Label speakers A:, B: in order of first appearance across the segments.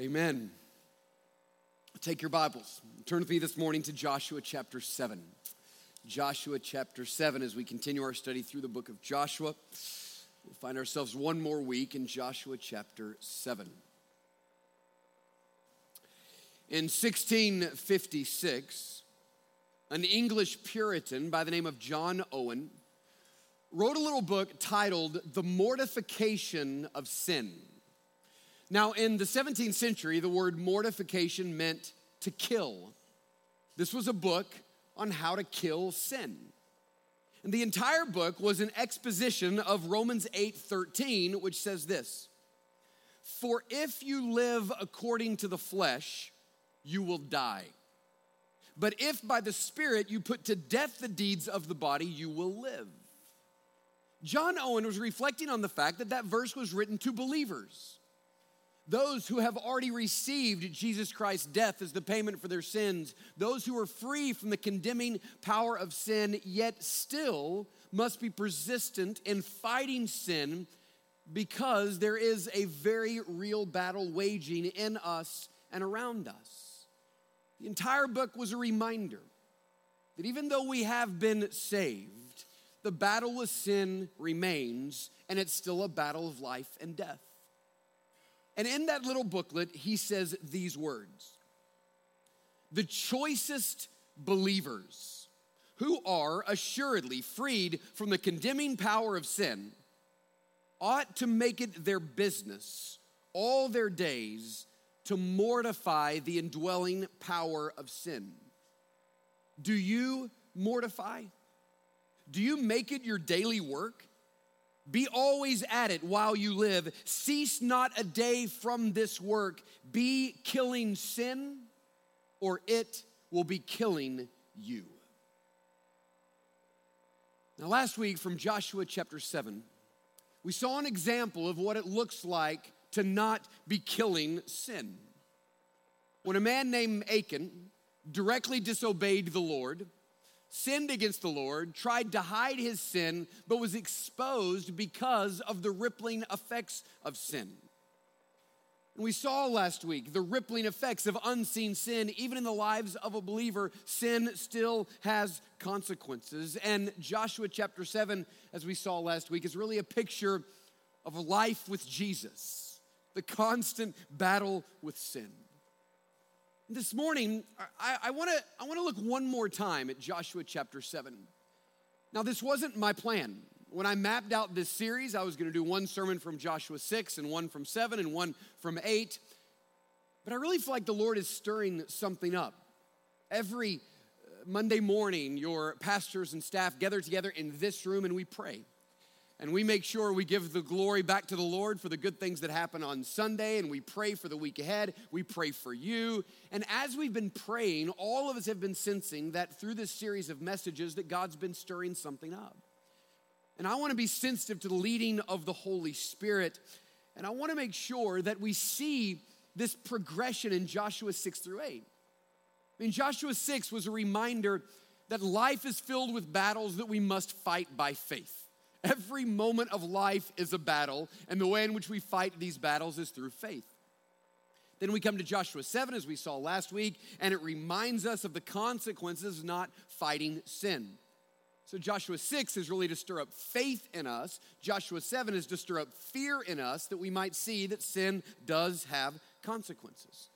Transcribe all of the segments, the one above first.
A: Amen. Take your Bibles. Turn with me this morning to Joshua chapter 7. Joshua chapter 7 as we continue our study through the book of Joshua. We'll find ourselves one more week in Joshua chapter 7. In 1656, an English Puritan by the name of John Owen wrote a little book titled The Mortification of Sin. Now, in the 17th century, the word mortification meant to kill. This was a book on how to kill sin. And the entire book was an exposition of Romans 8:13, which says this: For if you live according to the flesh, you will die. But if by the Spirit you put to death the deeds of the body, you will live. John Owen was reflecting on the fact that that verse was written to believers those who have already received Jesus Christ's death as the payment for their sins, those who are free from the condemning power of sin, yet still must be persistent in fighting sin because there is a very real battle waging in us and around us. The entire book was a reminder that even though we have been saved, the battle with sin remains, and it's still a battle of life and death. And in that little booklet, he says these words The choicest believers who are assuredly freed from the condemning power of sin ought to make it their business all their days to mortify the indwelling power of sin. Do you mortify? Do you make it your daily work? Be always at it while you live. Cease not a day from this work. Be killing sin, or it will be killing you. Now, last week from Joshua chapter 7, we saw an example of what it looks like to not be killing sin. When a man named Achan directly disobeyed the Lord, sinned against the Lord, tried to hide his sin, but was exposed because of the rippling effects of sin. And we saw last week the rippling effects of unseen sin, even in the lives of a believer. Sin still has consequences. And Joshua chapter 7, as we saw last week, is really a picture of life with Jesus, the constant battle with sin. This morning, I, I want to I wanna look one more time at Joshua chapter 7. Now, this wasn't my plan. When I mapped out this series, I was going to do one sermon from Joshua 6 and one from 7 and one from 8. But I really feel like the Lord is stirring something up. Every uh, Monday morning, your pastors and staff gather together in this room and we pray and we make sure we give the glory back to the Lord for the good things that happen on Sunday, and we pray for the week ahead. We pray for you. And as we've been praying, all of us have been sensing that through this series of messages that God's been stirring something up. And I want to be sensitive to the leading of the Holy Spirit, and I want to make sure that we see this progression in Joshua 6 through 8. I mean, Joshua 6 was a reminder that life is filled with battles that we must fight by faith. Every moment of life is a battle, and the way in which we fight these battles is through faith. Then we come to Joshua 7, as we saw last week, and it reminds us of the consequences of not fighting sin. So, Joshua 6 is really to stir up faith in us. Joshua 7 is to stir up fear in us that we might see that sin does have consequences.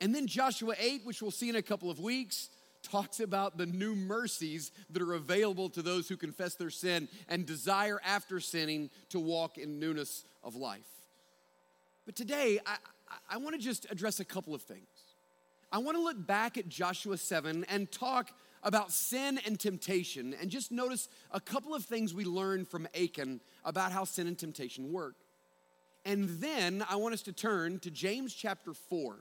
A: And then Joshua 8, which we'll see in a couple of weeks, talks about the new mercies that are available to those who confess their sin and desire after sinning to walk in newness of life. But today, I, I want to just address a couple of things. I want to look back at Joshua 7 and talk about sin and temptation and just notice a couple of things we learned from Achan about how sin and temptation work. And then I want us to turn to James chapter 4.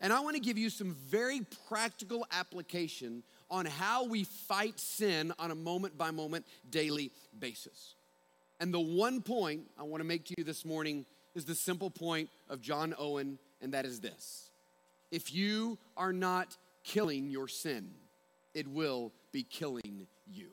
A: And I want to give you some very practical application on how we fight sin on a moment by moment daily basis. And the one point I want to make to you this morning is the simple point of John Owen, and that is this if you are not killing your sin, it will be killing you.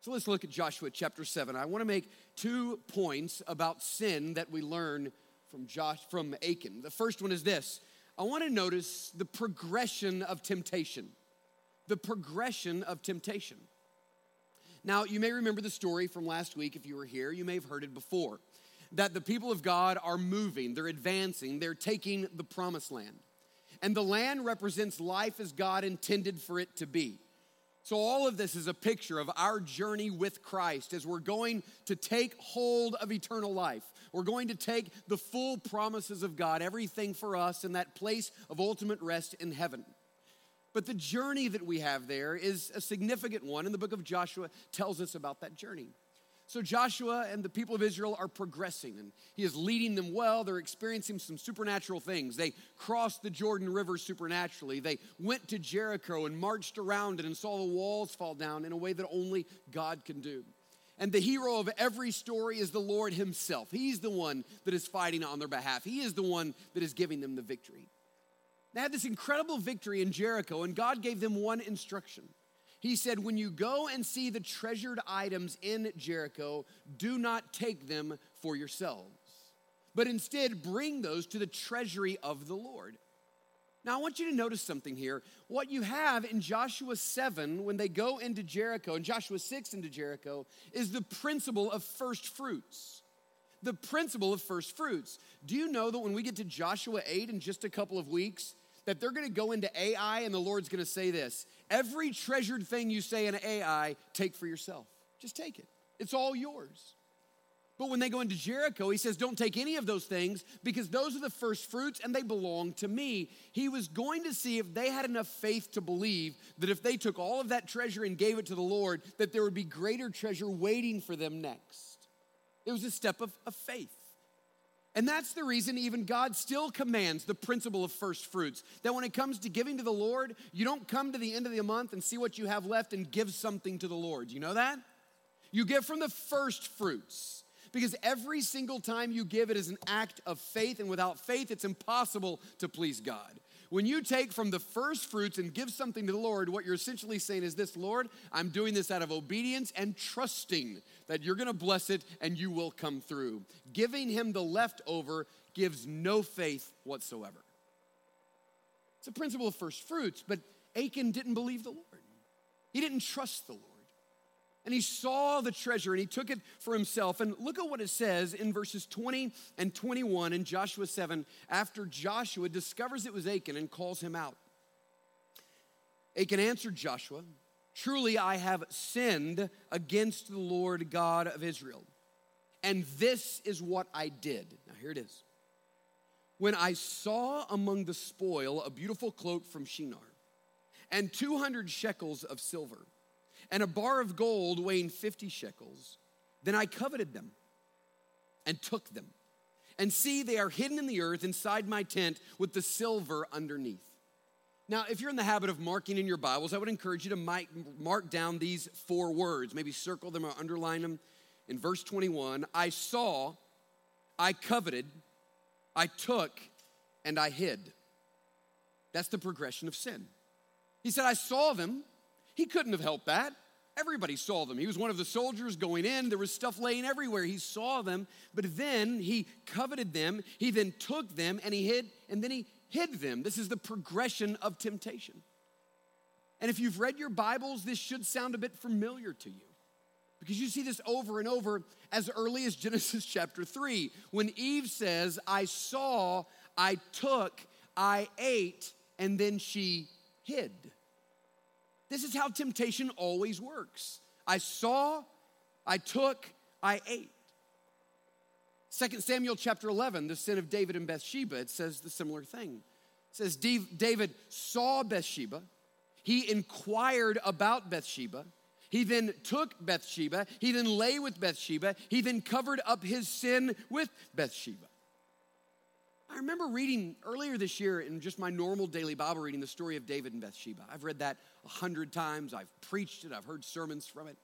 A: So let's look at Joshua chapter 7. I want to make two points about sin that we learn from Josh from Achan. The first one is this. I want to notice the progression of temptation. The progression of temptation. Now, you may remember the story from last week if you were here. You may have heard it before that the people of God are moving, they're advancing, they're taking the promised land. And the land represents life as God intended for it to be. So, all of this is a picture of our journey with Christ as we're going to take hold of eternal life. We're going to take the full promises of God, everything for us in that place of ultimate rest in heaven. But the journey that we have there is a significant one, and the book of Joshua tells us about that journey. So Joshua and the people of Israel are progressing, and he is leading them well. They're experiencing some supernatural things. They crossed the Jordan River supernaturally. They went to Jericho and marched around it and saw the walls fall down in a way that only God can do. And the hero of every story is the Lord Himself. He's the one that is fighting on their behalf, He is the one that is giving them the victory. They had this incredible victory in Jericho, and God gave them one instruction. He said, When you go and see the treasured items in Jericho, do not take them for yourselves, but instead bring those to the treasury of the Lord. Now, I want you to notice something here. What you have in Joshua 7, when they go into Jericho, and Joshua 6 into Jericho, is the principle of first fruits. The principle of first fruits. Do you know that when we get to Joshua 8 in just a couple of weeks, that they're gonna go into Ai and the Lord's gonna say this Every treasured thing you say in Ai, take for yourself. Just take it, it's all yours. But when they go into Jericho, he says, Don't take any of those things because those are the first fruits and they belong to me. He was going to see if they had enough faith to believe that if they took all of that treasure and gave it to the Lord, that there would be greater treasure waiting for them next. It was a step of, of faith. And that's the reason even God still commands the principle of first fruits. That when it comes to giving to the Lord, you don't come to the end of the month and see what you have left and give something to the Lord. You know that? You give from the first fruits. Because every single time you give, it is an act of faith, and without faith, it's impossible to please God. When you take from the first fruits and give something to the Lord, what you're essentially saying is this Lord, I'm doing this out of obedience and trusting that you're gonna bless it and you will come through. Giving Him the leftover gives no faith whatsoever. It's a principle of first fruits, but Achan didn't believe the Lord, he didn't trust the Lord and he saw the treasure and he took it for himself. And look at what it says in verses 20 and 21 in Joshua 7 after Joshua discovers it was Achan and calls him out. Achan answered Joshua, Truly I have sinned against the Lord God of Israel. And this is what I did. Now here it is. When I saw among the spoil a beautiful cloak from Shinar and 200 shekels of silver and a bar of gold weighing 50 shekels. Then I coveted them and took them. And see, they are hidden in the earth inside my tent with the silver underneath. Now, if you're in the habit of marking in your Bibles, I would encourage you to mark down these four words, maybe circle them or underline them. In verse 21, I saw, I coveted, I took, and I hid. That's the progression of sin. He said, I saw them, he couldn't have helped that. Everybody saw them. He was one of the soldiers going in. There was stuff laying everywhere. He saw them, but then he coveted them. He then took them and he hid, and then he hid them. This is the progression of temptation. And if you've read your Bibles, this should sound a bit familiar to you because you see this over and over as early as Genesis chapter 3 when Eve says, I saw, I took, I ate, and then she hid. This is how temptation always works. I saw, I took, I ate. 2 Samuel chapter 11, the sin of David and Bathsheba, it says the similar thing. It says David saw Bathsheba, he inquired about Bathsheba. He then took Bathsheba. He then lay with Bathsheba. He then covered up his sin with Bathsheba. I remember reading earlier this year in just my normal daily Bible reading the story of David and Bathsheba. I've read that a hundred times, I've preached it, I've heard sermons from it.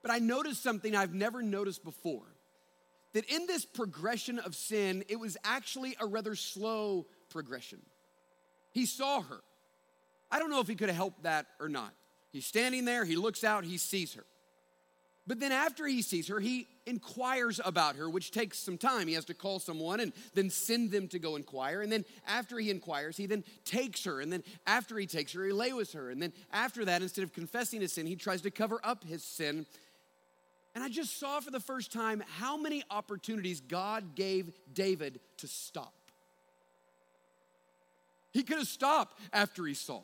A: But I noticed something I've never noticed before that in this progression of sin, it was actually a rather slow progression. He saw her. I don't know if he could have helped that or not. He's standing there, he looks out, he sees her. But then after he sees her, he inquires about her, which takes some time. He has to call someone and then send them to go inquire. And then after he inquires, he then takes her. And then after he takes her, he lay with her. And then after that, instead of confessing his sin, he tries to cover up his sin. And I just saw for the first time how many opportunities God gave David to stop. He could have stopped after he saw.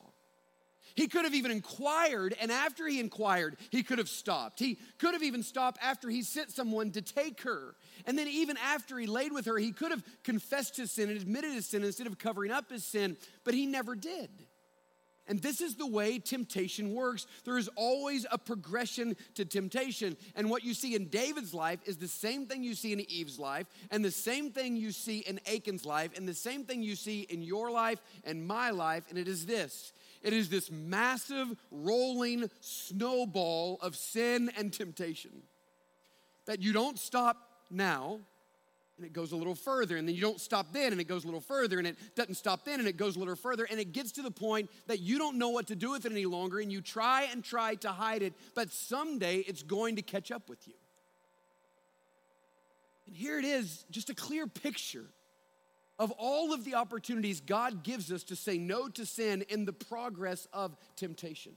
A: He could have even inquired, and after he inquired, he could have stopped. He could have even stopped after he sent someone to take her. And then, even after he laid with her, he could have confessed his sin and admitted his sin instead of covering up his sin, but he never did. And this is the way temptation works. There is always a progression to temptation. And what you see in David's life is the same thing you see in Eve's life, and the same thing you see in Achan's life, and the same thing you see in your life and my life. And it is this it is this massive rolling snowball of sin and temptation that you don't stop now and it goes a little further and then you don't stop then and it goes a little further and it doesn't stop then and it goes a little further and it gets to the point that you don't know what to do with it any longer and you try and try to hide it but someday it's going to catch up with you. And here it is just a clear picture of all of the opportunities God gives us to say no to sin in the progress of temptation.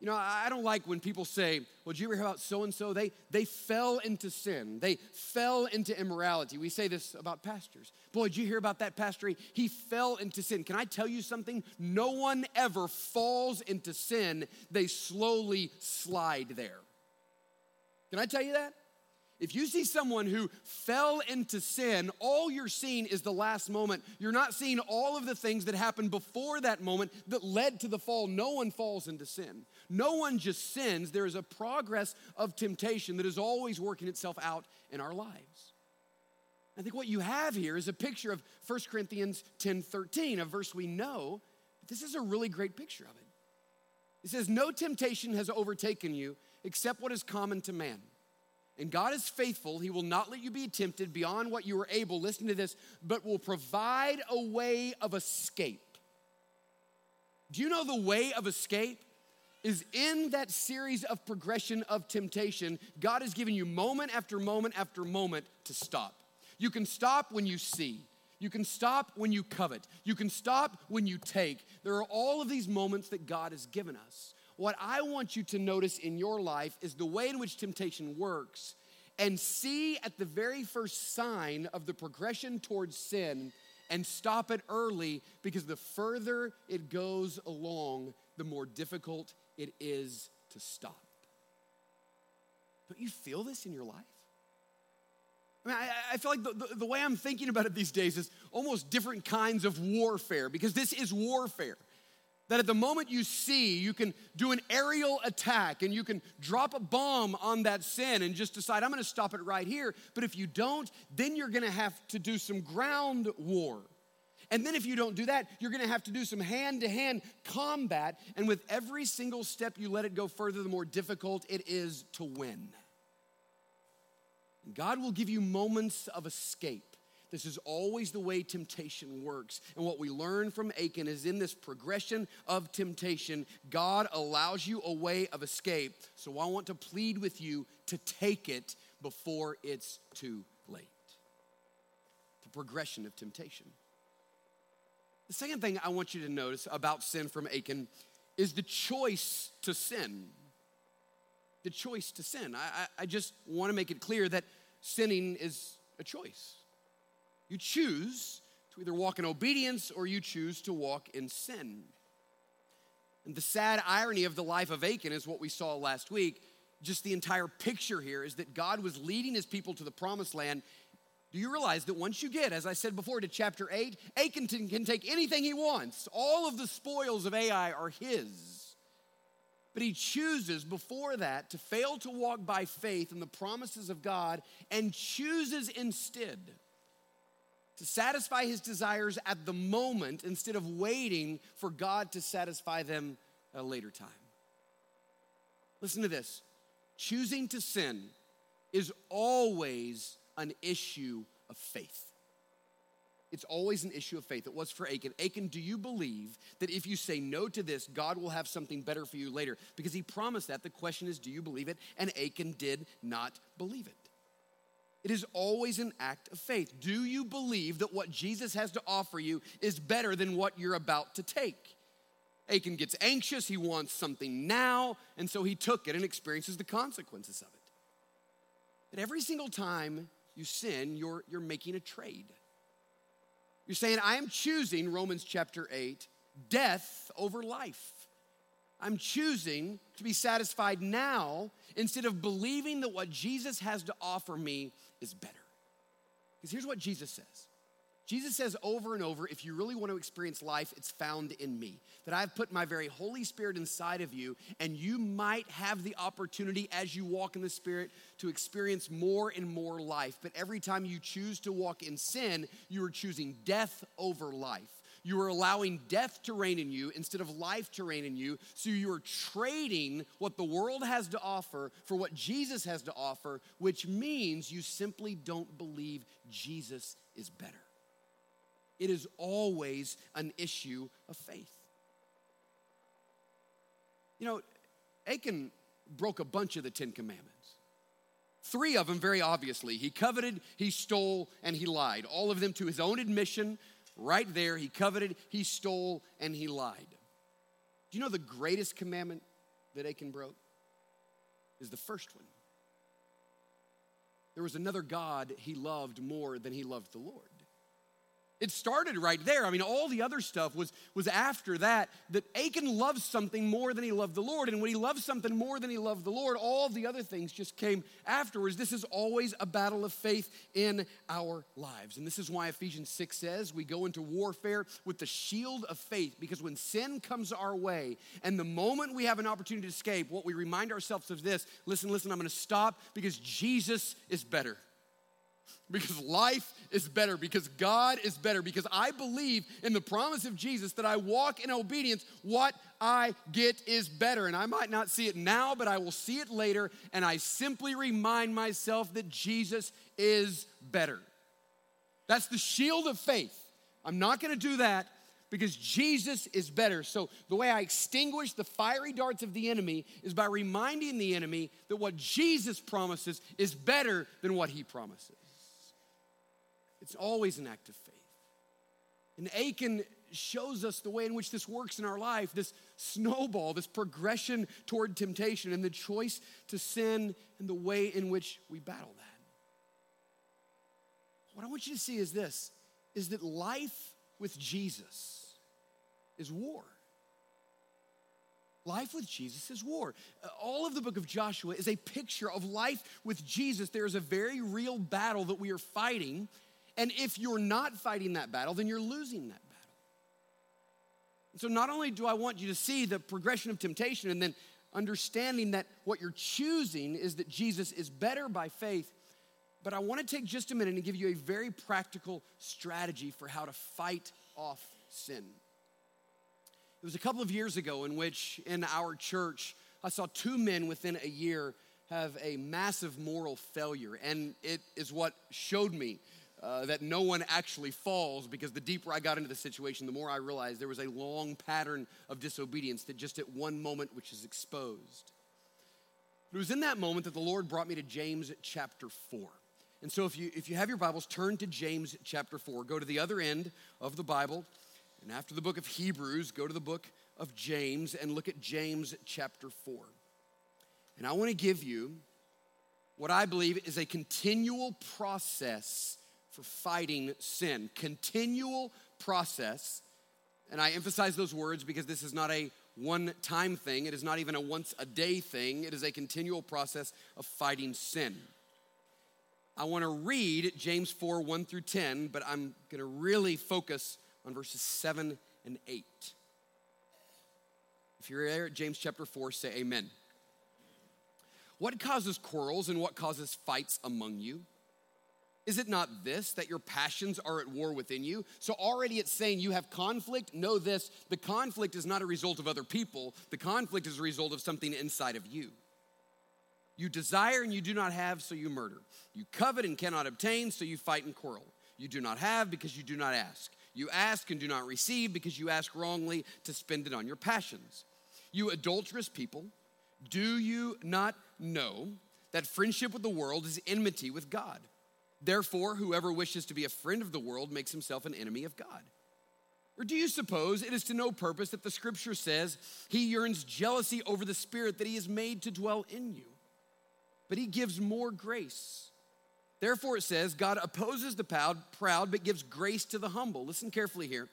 A: You know, I don't like when people say, well, did you ever hear about so and so? They they fell into sin. They fell into immorality. We say this about pastors. Boy, did you hear about that pastor? He fell into sin. Can I tell you something? No one ever falls into sin. They slowly slide there. Can I tell you that? If you see someone who fell into sin, all you're seeing is the last moment. You're not seeing all of the things that happened before that moment that led to the fall. No one falls into sin. No one just sins. There is a progress of temptation that is always working itself out in our lives. I think what you have here is a picture of 1 Corinthians 10 13, a verse we know. But this is a really great picture of it. It says, No temptation has overtaken you except what is common to man. And God is faithful. He will not let you be tempted beyond what you are able, listen to this, but will provide a way of escape. Do you know the way of escape? Is in that series of progression of temptation, God has given you moment after moment after moment to stop. You can stop when you see. You can stop when you covet. You can stop when you take. There are all of these moments that God has given us. What I want you to notice in your life is the way in which temptation works and see at the very first sign of the progression towards sin and stop it early because the further it goes along, the more difficult it is to stop. Don't you feel this in your life? I, mean, I, I feel like the, the, the way I'm thinking about it these days is almost different kinds of warfare because this is warfare that at the moment you see, you can do an aerial attack and you can drop a bomb on that sin and just decide, I'm gonna stop it right here. But if you don't, then you're gonna have to do some ground war. And then if you don't do that, you're gonna have to do some hand to hand combat. And with every single step you let it go further, the more difficult it is to win. God will give you moments of escape this is always the way temptation works. And what we learn from Achan is in this progression of temptation, God allows you a way of escape. So I want to plead with you to take it before it's too late. The progression of temptation. The second thing I want you to notice about sin from Achan is the choice to sin. The choice to sin. I, I, I just want to make it clear that sinning is a choice. You choose to either walk in obedience or you choose to walk in sin. And the sad irony of the life of Achan is what we saw last week. Just the entire picture here is that God was leading his people to the promised land. Do you realize that once you get, as I said before, to chapter 8, Achan can take anything he wants? All of the spoils of Ai are his. But he chooses before that to fail to walk by faith in the promises of God and chooses instead to satisfy his desires at the moment instead of waiting for God to satisfy them at a later time. Listen to this choosing to sin is always an issue of faith. It's always an issue of faith. It was for Achan. Achan, do you believe that if you say no to this, God will have something better for you later? Because he promised that. The question is, do you believe it? And Achan did not believe it. It is always an act of faith. Do you believe that what Jesus has to offer you is better than what you're about to take? Achan gets anxious, he wants something now, and so he took it and experiences the consequences of it. But every single time you sin, you're, you're making a trade. You're saying, I am choosing, Romans chapter 8, death over life. I'm choosing to be satisfied now instead of believing that what Jesus has to offer me is better. Because here's what Jesus says Jesus says over and over if you really want to experience life, it's found in me. That I've put my very Holy Spirit inside of you, and you might have the opportunity as you walk in the Spirit to experience more and more life. But every time you choose to walk in sin, you are choosing death over life. You are allowing death to reign in you instead of life to reign in you. So you are trading what the world has to offer for what Jesus has to offer, which means you simply don't believe Jesus is better. It is always an issue of faith. You know, Achan broke a bunch of the Ten Commandments. Three of them, very obviously. He coveted, he stole, and he lied. All of them to his own admission, right there. He coveted, he stole, and he lied. Do you know the greatest commandment that Achan broke? Is the first one. There was another God he loved more than he loved the Lord. It started right there. I mean, all the other stuff was, was after that. That Achan loved something more than he loved the Lord. And when he loved something more than he loved the Lord, all the other things just came afterwards. This is always a battle of faith in our lives. And this is why Ephesians 6 says we go into warfare with the shield of faith. Because when sin comes our way, and the moment we have an opportunity to escape, what we remind ourselves of this listen, listen, I'm going to stop because Jesus is better because life is better, because God is better, because I believe in the promise of Jesus that I walk in obedience, what I get is better. And I might not see it now, but I will see it later. And I simply remind myself that Jesus is better. That's the shield of faith. I'm not gonna do that because Jesus is better. So, the way I extinguish the fiery darts of the enemy is by reminding the enemy that what Jesus promises is better than what he promises. It's always an act of faith. And Achan shows us the way in which this works in our life this snowball, this progression toward temptation, and the choice to sin, and the way in which we battle that. What I want you to see is this is that life with Jesus is war. Life with Jesus is war. Uh, all of the book of Joshua is a picture of life with Jesus. There is a very real battle that we are fighting and if you're not fighting that battle, then you're losing that battle. And so, not only do I want you to see the progression of temptation and then understanding that what you're choosing is that Jesus is better by faith, but I want to take just a minute and give you a very practical strategy for how to fight off sin. It was a couple of years ago in which, in our church, I saw two men within a year have a massive moral failure. And it is what showed me uh, that no one actually falls because the deeper I got into the situation, the more I realized there was a long pattern of disobedience that just at one moment which is exposed. It was in that moment that the Lord brought me to James chapter 4. And so if you, if you have your Bibles, turn to James chapter 4. Go to the other end of the Bible. And after the book of Hebrews, go to the book of James and look at James chapter 4. And I want to give you what I believe is a continual process for fighting sin. Continual process. And I emphasize those words because this is not a one time thing, it is not even a once a day thing, it is a continual process of fighting sin. I want to read James 4 1 through 10, but I'm going to really focus on verses 7 and 8. If you're there at James chapter 4, say amen. What causes quarrels and what causes fights among you? Is it not this, that your passions are at war within you? So already it's saying you have conflict. Know this the conflict is not a result of other people, the conflict is a result of something inside of you. You desire and you do not have, so you murder. You covet and cannot obtain, so you fight and quarrel. You do not have because you do not ask. You ask and do not receive because you ask wrongly to spend it on your passions. You adulterous people, do you not know that friendship with the world is enmity with God? Therefore, whoever wishes to be a friend of the world makes himself an enemy of God. Or do you suppose it is to no purpose that the scripture says he yearns jealousy over the spirit that he has made to dwell in you? But he gives more grace. Therefore, it says, God opposes the proud, but gives grace to the humble. Listen carefully here.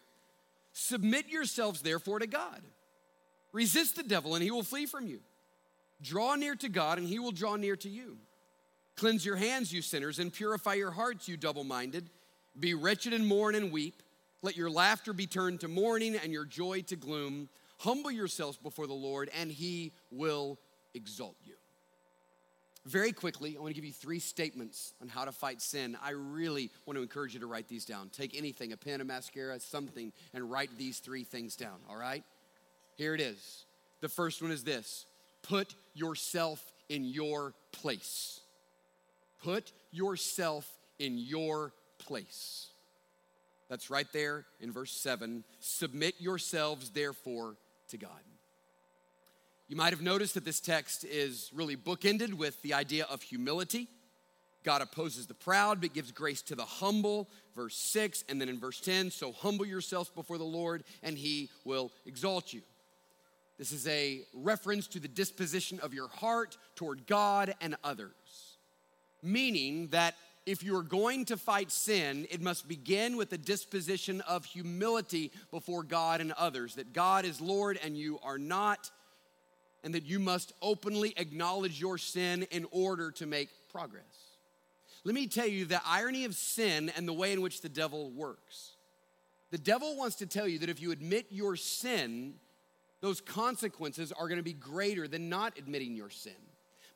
A: Submit yourselves, therefore, to God. Resist the devil, and he will flee from you. Draw near to God, and he will draw near to you. Cleanse your hands, you sinners, and purify your hearts, you double minded. Be wretched and mourn and weep. Let your laughter be turned to mourning and your joy to gloom. Humble yourselves before the Lord, and he will exalt you. Very quickly, I want to give you three statements on how to fight sin. I really want to encourage you to write these down. Take anything, a pen, a mascara, something, and write these three things down, all right? Here it is. The first one is this put yourself in your place. Put yourself in your place. That's right there in verse 7. Submit yourselves, therefore, to God. You might have noticed that this text is really bookended with the idea of humility. God opposes the proud, but gives grace to the humble. Verse 6, and then in verse 10, so humble yourselves before the Lord, and he will exalt you. This is a reference to the disposition of your heart toward God and others, meaning that if you're going to fight sin, it must begin with a disposition of humility before God and others, that God is Lord and you are not, and that you must openly acknowledge your sin in order to make progress. Let me tell you the irony of sin and the way in which the devil works. The devil wants to tell you that if you admit your sin, those consequences are going to be greater than not admitting your sin.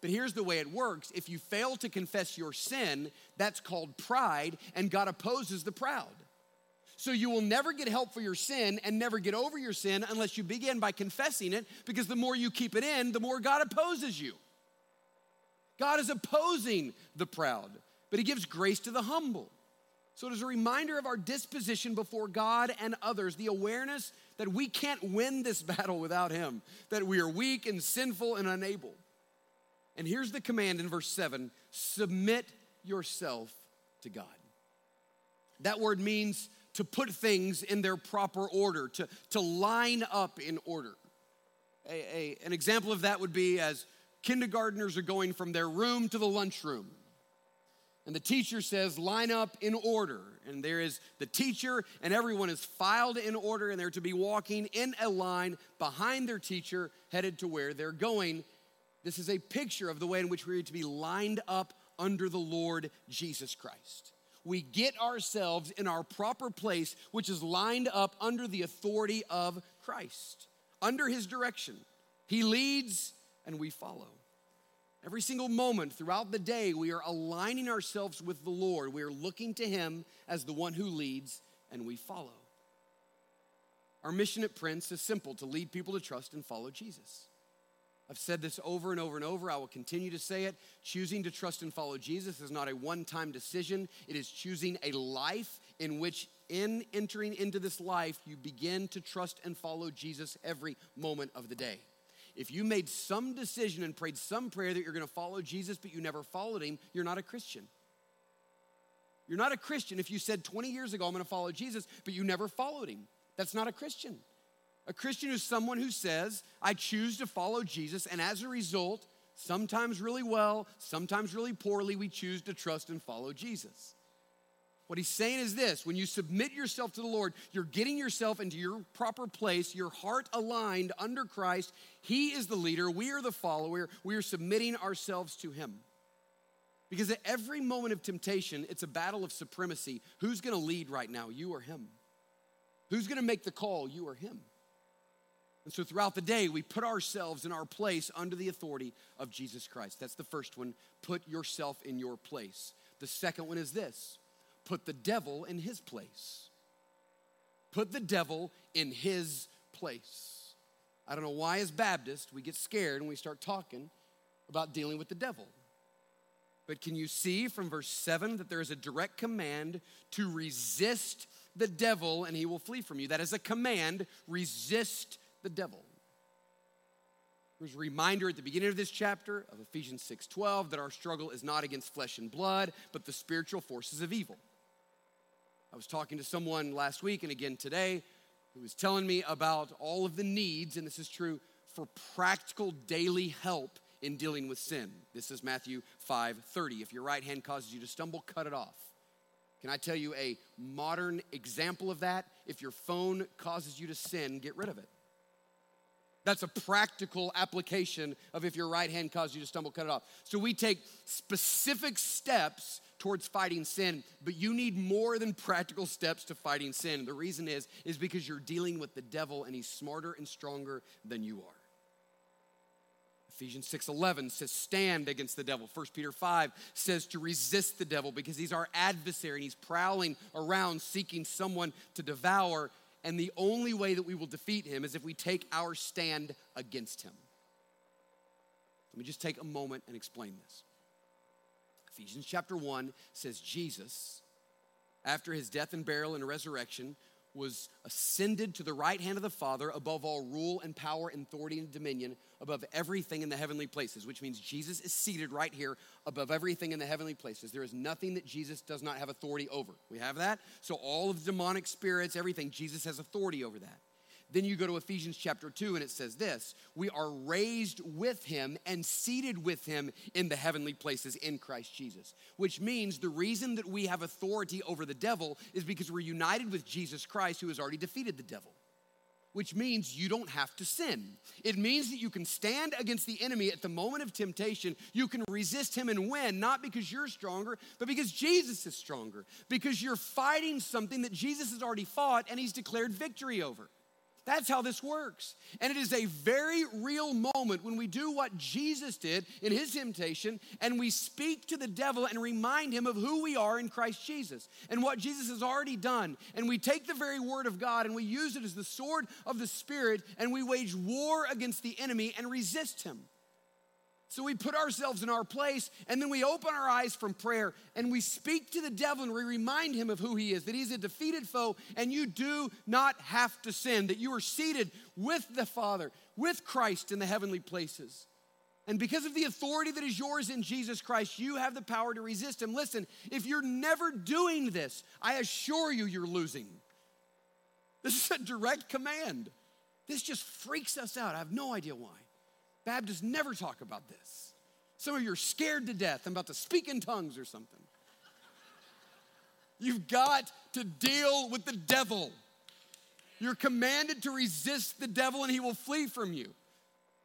A: But here's the way it works if you fail to confess your sin, that's called pride, and God opposes the proud. So you will never get help for your sin and never get over your sin unless you begin by confessing it, because the more you keep it in, the more God opposes you. God is opposing the proud, but He gives grace to the humble. So it is a reminder of our disposition before God and others, the awareness that we can't win this battle without Him, that we are weak and sinful and unable. And here's the command in verse 7 submit yourself to God. That word means to put things in their proper order, to, to line up in order. A, a, an example of that would be as kindergartners are going from their room to the lunchroom. And the teacher says, line up in order. And there is the teacher, and everyone is filed in order, and they're to be walking in a line behind their teacher, headed to where they're going. This is a picture of the way in which we are to be lined up under the Lord Jesus Christ. We get ourselves in our proper place, which is lined up under the authority of Christ, under his direction. He leads and we follow. Every single moment throughout the day, we are aligning ourselves with the Lord. We are looking to him as the one who leads and we follow. Our mission at Prince is simple to lead people to trust and follow Jesus. I've said this over and over and over. I will continue to say it. Choosing to trust and follow Jesus is not a one time decision, it is choosing a life in which, in entering into this life, you begin to trust and follow Jesus every moment of the day. If you made some decision and prayed some prayer that you're going to follow Jesus, but you never followed him, you're not a Christian. You're not a Christian if you said 20 years ago, I'm going to follow Jesus, but you never followed him. That's not a Christian. A Christian is someone who says, I choose to follow Jesus, and as a result, sometimes really well, sometimes really poorly, we choose to trust and follow Jesus. What he's saying is this when you submit yourself to the Lord, you're getting yourself into your proper place, your heart aligned under Christ. He is the leader, we are the follower, we are submitting ourselves to him. Because at every moment of temptation, it's a battle of supremacy. Who's gonna lead right now, you or him? Who's gonna make the call, you or him? And so throughout the day, we put ourselves in our place under the authority of Jesus Christ. That's the first one. Put yourself in your place. The second one is this put the devil in his place. Put the devil in his place. I don't know why, as Baptists, we get scared and we start talking about dealing with the devil. But can you see from verse 7 that there is a direct command to resist the devil and he will flee from you? That is a command resist the devil. There's a reminder at the beginning of this chapter of Ephesians 6:12 that our struggle is not against flesh and blood, but the spiritual forces of evil. I was talking to someone last week and again today who was telling me about all of the needs, and this is true for practical daily help in dealing with sin. This is Matthew 5:30. If your right hand causes you to stumble, cut it off. Can I tell you a modern example of that? If your phone causes you to sin, get rid of it. That's a practical application of if your right hand causes you to stumble, cut it off. So we take specific steps towards fighting sin, but you need more than practical steps to fighting sin. The reason is is because you're dealing with the devil and he's smarter and stronger than you are. Ephesians 6:11 says stand against the devil. 1 Peter 5 says to resist the devil because he's our adversary and he's prowling around seeking someone to devour and the only way that we will defeat him is if we take our stand against him. Let me just take a moment and explain this. Ephesians chapter 1 says Jesus after his death and burial and resurrection was ascended to the right hand of the Father above all rule and power and authority and dominion, above everything in the heavenly places, which means Jesus is seated right here above everything in the heavenly places. There is nothing that Jesus does not have authority over. We have that? So, all of demonic spirits, everything, Jesus has authority over that. Then you go to Ephesians chapter 2, and it says this We are raised with him and seated with him in the heavenly places in Christ Jesus. Which means the reason that we have authority over the devil is because we're united with Jesus Christ, who has already defeated the devil. Which means you don't have to sin. It means that you can stand against the enemy at the moment of temptation. You can resist him and win, not because you're stronger, but because Jesus is stronger. Because you're fighting something that Jesus has already fought and he's declared victory over. That's how this works. And it is a very real moment when we do what Jesus did in his temptation and we speak to the devil and remind him of who we are in Christ Jesus and what Jesus has already done. And we take the very word of God and we use it as the sword of the Spirit and we wage war against the enemy and resist him. So we put ourselves in our place and then we open our eyes from prayer and we speak to the devil and we remind him of who he is, that he's a defeated foe and you do not have to sin, that you are seated with the Father, with Christ in the heavenly places. And because of the authority that is yours in Jesus Christ, you have the power to resist him. Listen, if you're never doing this, I assure you, you're losing. This is a direct command. This just freaks us out. I have no idea why. Baptists never talk about this. Some of you are scared to death. I'm about to speak in tongues or something. You've got to deal with the devil. You're commanded to resist the devil and he will flee from you.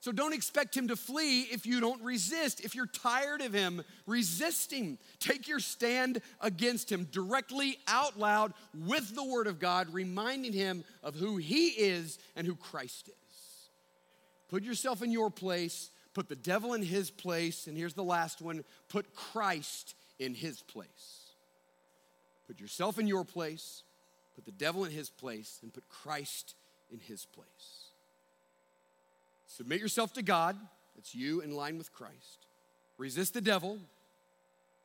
A: So don't expect him to flee if you don't resist. If you're tired of him, resist him. Take your stand against him directly out loud with the word of God, reminding him of who he is and who Christ is. Put yourself in your place, put the devil in his place, and here's the last one put Christ in his place. Put yourself in your place, put the devil in his place, and put Christ in his place. Submit yourself to God, it's you in line with Christ. Resist the devil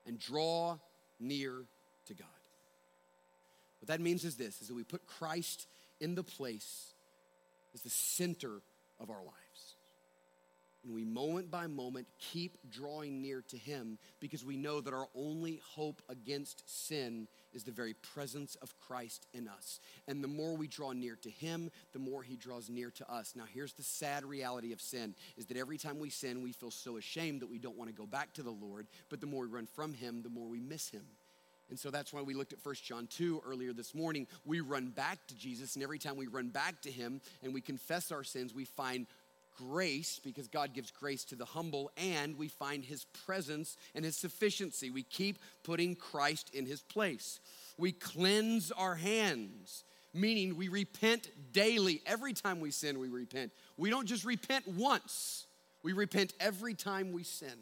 A: and draw near to God. What that means is this is that we put Christ in the place as the center of our life. And we, moment by moment, keep drawing near to Him because we know that our only hope against sin is the very presence of Christ in us. And the more we draw near to Him, the more He draws near to us. Now, here's the sad reality of sin is that every time we sin, we feel so ashamed that we don't want to go back to the Lord. But the more we run from Him, the more we miss Him. And so that's why we looked at 1 John 2 earlier this morning. We run back to Jesus, and every time we run back to Him and we confess our sins, we find grace because God gives grace to the humble, and we find his presence and his sufficiency. We keep putting Christ in his place. We cleanse our hands, meaning we repent daily. Every time we sin, we repent. We don't just repent once, we repent every time we sin.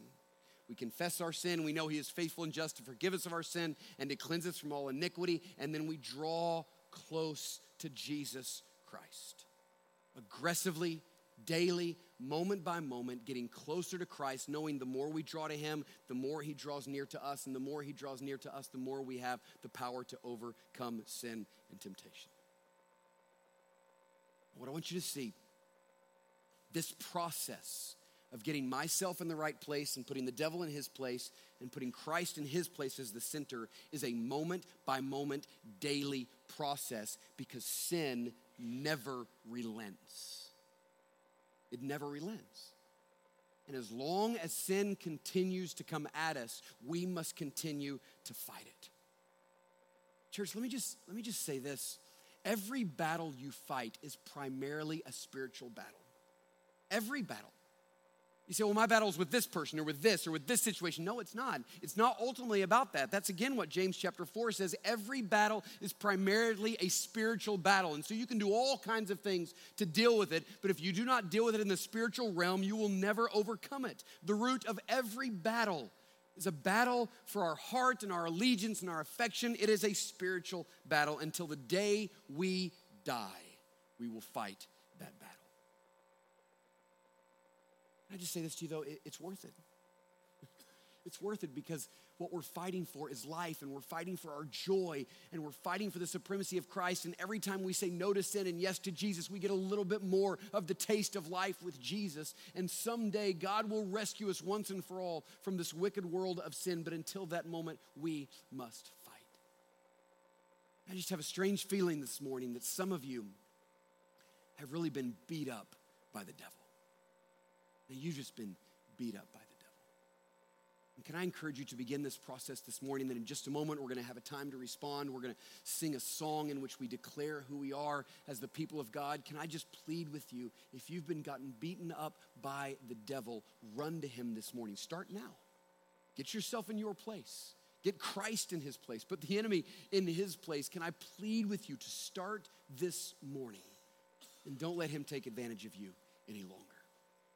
A: We confess our sin. We know He is faithful and just to forgive us of our sin and to cleanse us from all iniquity. And then we draw close to Jesus Christ aggressively daily, moment by moment, getting closer to Christ, knowing the more we draw to Him, the more He draws near to us, and the more He draws near to us, the more we have the power to overcome sin and temptation. What I want you to see this process of getting myself in the right place and putting the devil in his place and putting Christ in his place as the center is a moment by moment daily process because sin never relents. It never relents. And as long as sin continues to come at us, we must continue to fight it. Church, let me just let me just say this. Every battle you fight is primarily a spiritual battle. Every battle. You say, well, my battle's with this person or with this or with this situation. No, it's not. It's not ultimately about that. That's again what James chapter 4 says. Every battle is primarily a spiritual battle. And so you can do all kinds of things to deal with it, but if you do not deal with it in the spiritual realm, you will never overcome it. The root of every battle is a battle for our heart and our allegiance and our affection. It is a spiritual battle until the day we die, we will fight that battle. I just say this to you though, it's worth it. It's worth it because what we're fighting for is life and we're fighting for our joy and we're fighting for the supremacy of Christ. And every time we say no to sin and yes to Jesus, we get a little bit more of the taste of life with Jesus. And someday God will rescue us once and for all from this wicked world of sin. But until that moment, we must fight. I just have a strange feeling this morning that some of you have really been beat up by the devil. Now, you've just been beat up by the devil. And can I encourage you to begin this process this morning? That in just a moment, we're going to have a time to respond. We're going to sing a song in which we declare who we are as the people of God. Can I just plead with you if you've been gotten beaten up by the devil, run to him this morning. Start now. Get yourself in your place. Get Christ in his place. Put the enemy in his place. Can I plead with you to start this morning? And don't let him take advantage of you any longer.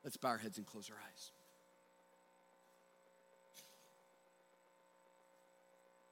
A: Let's bow our heads and close our eyes.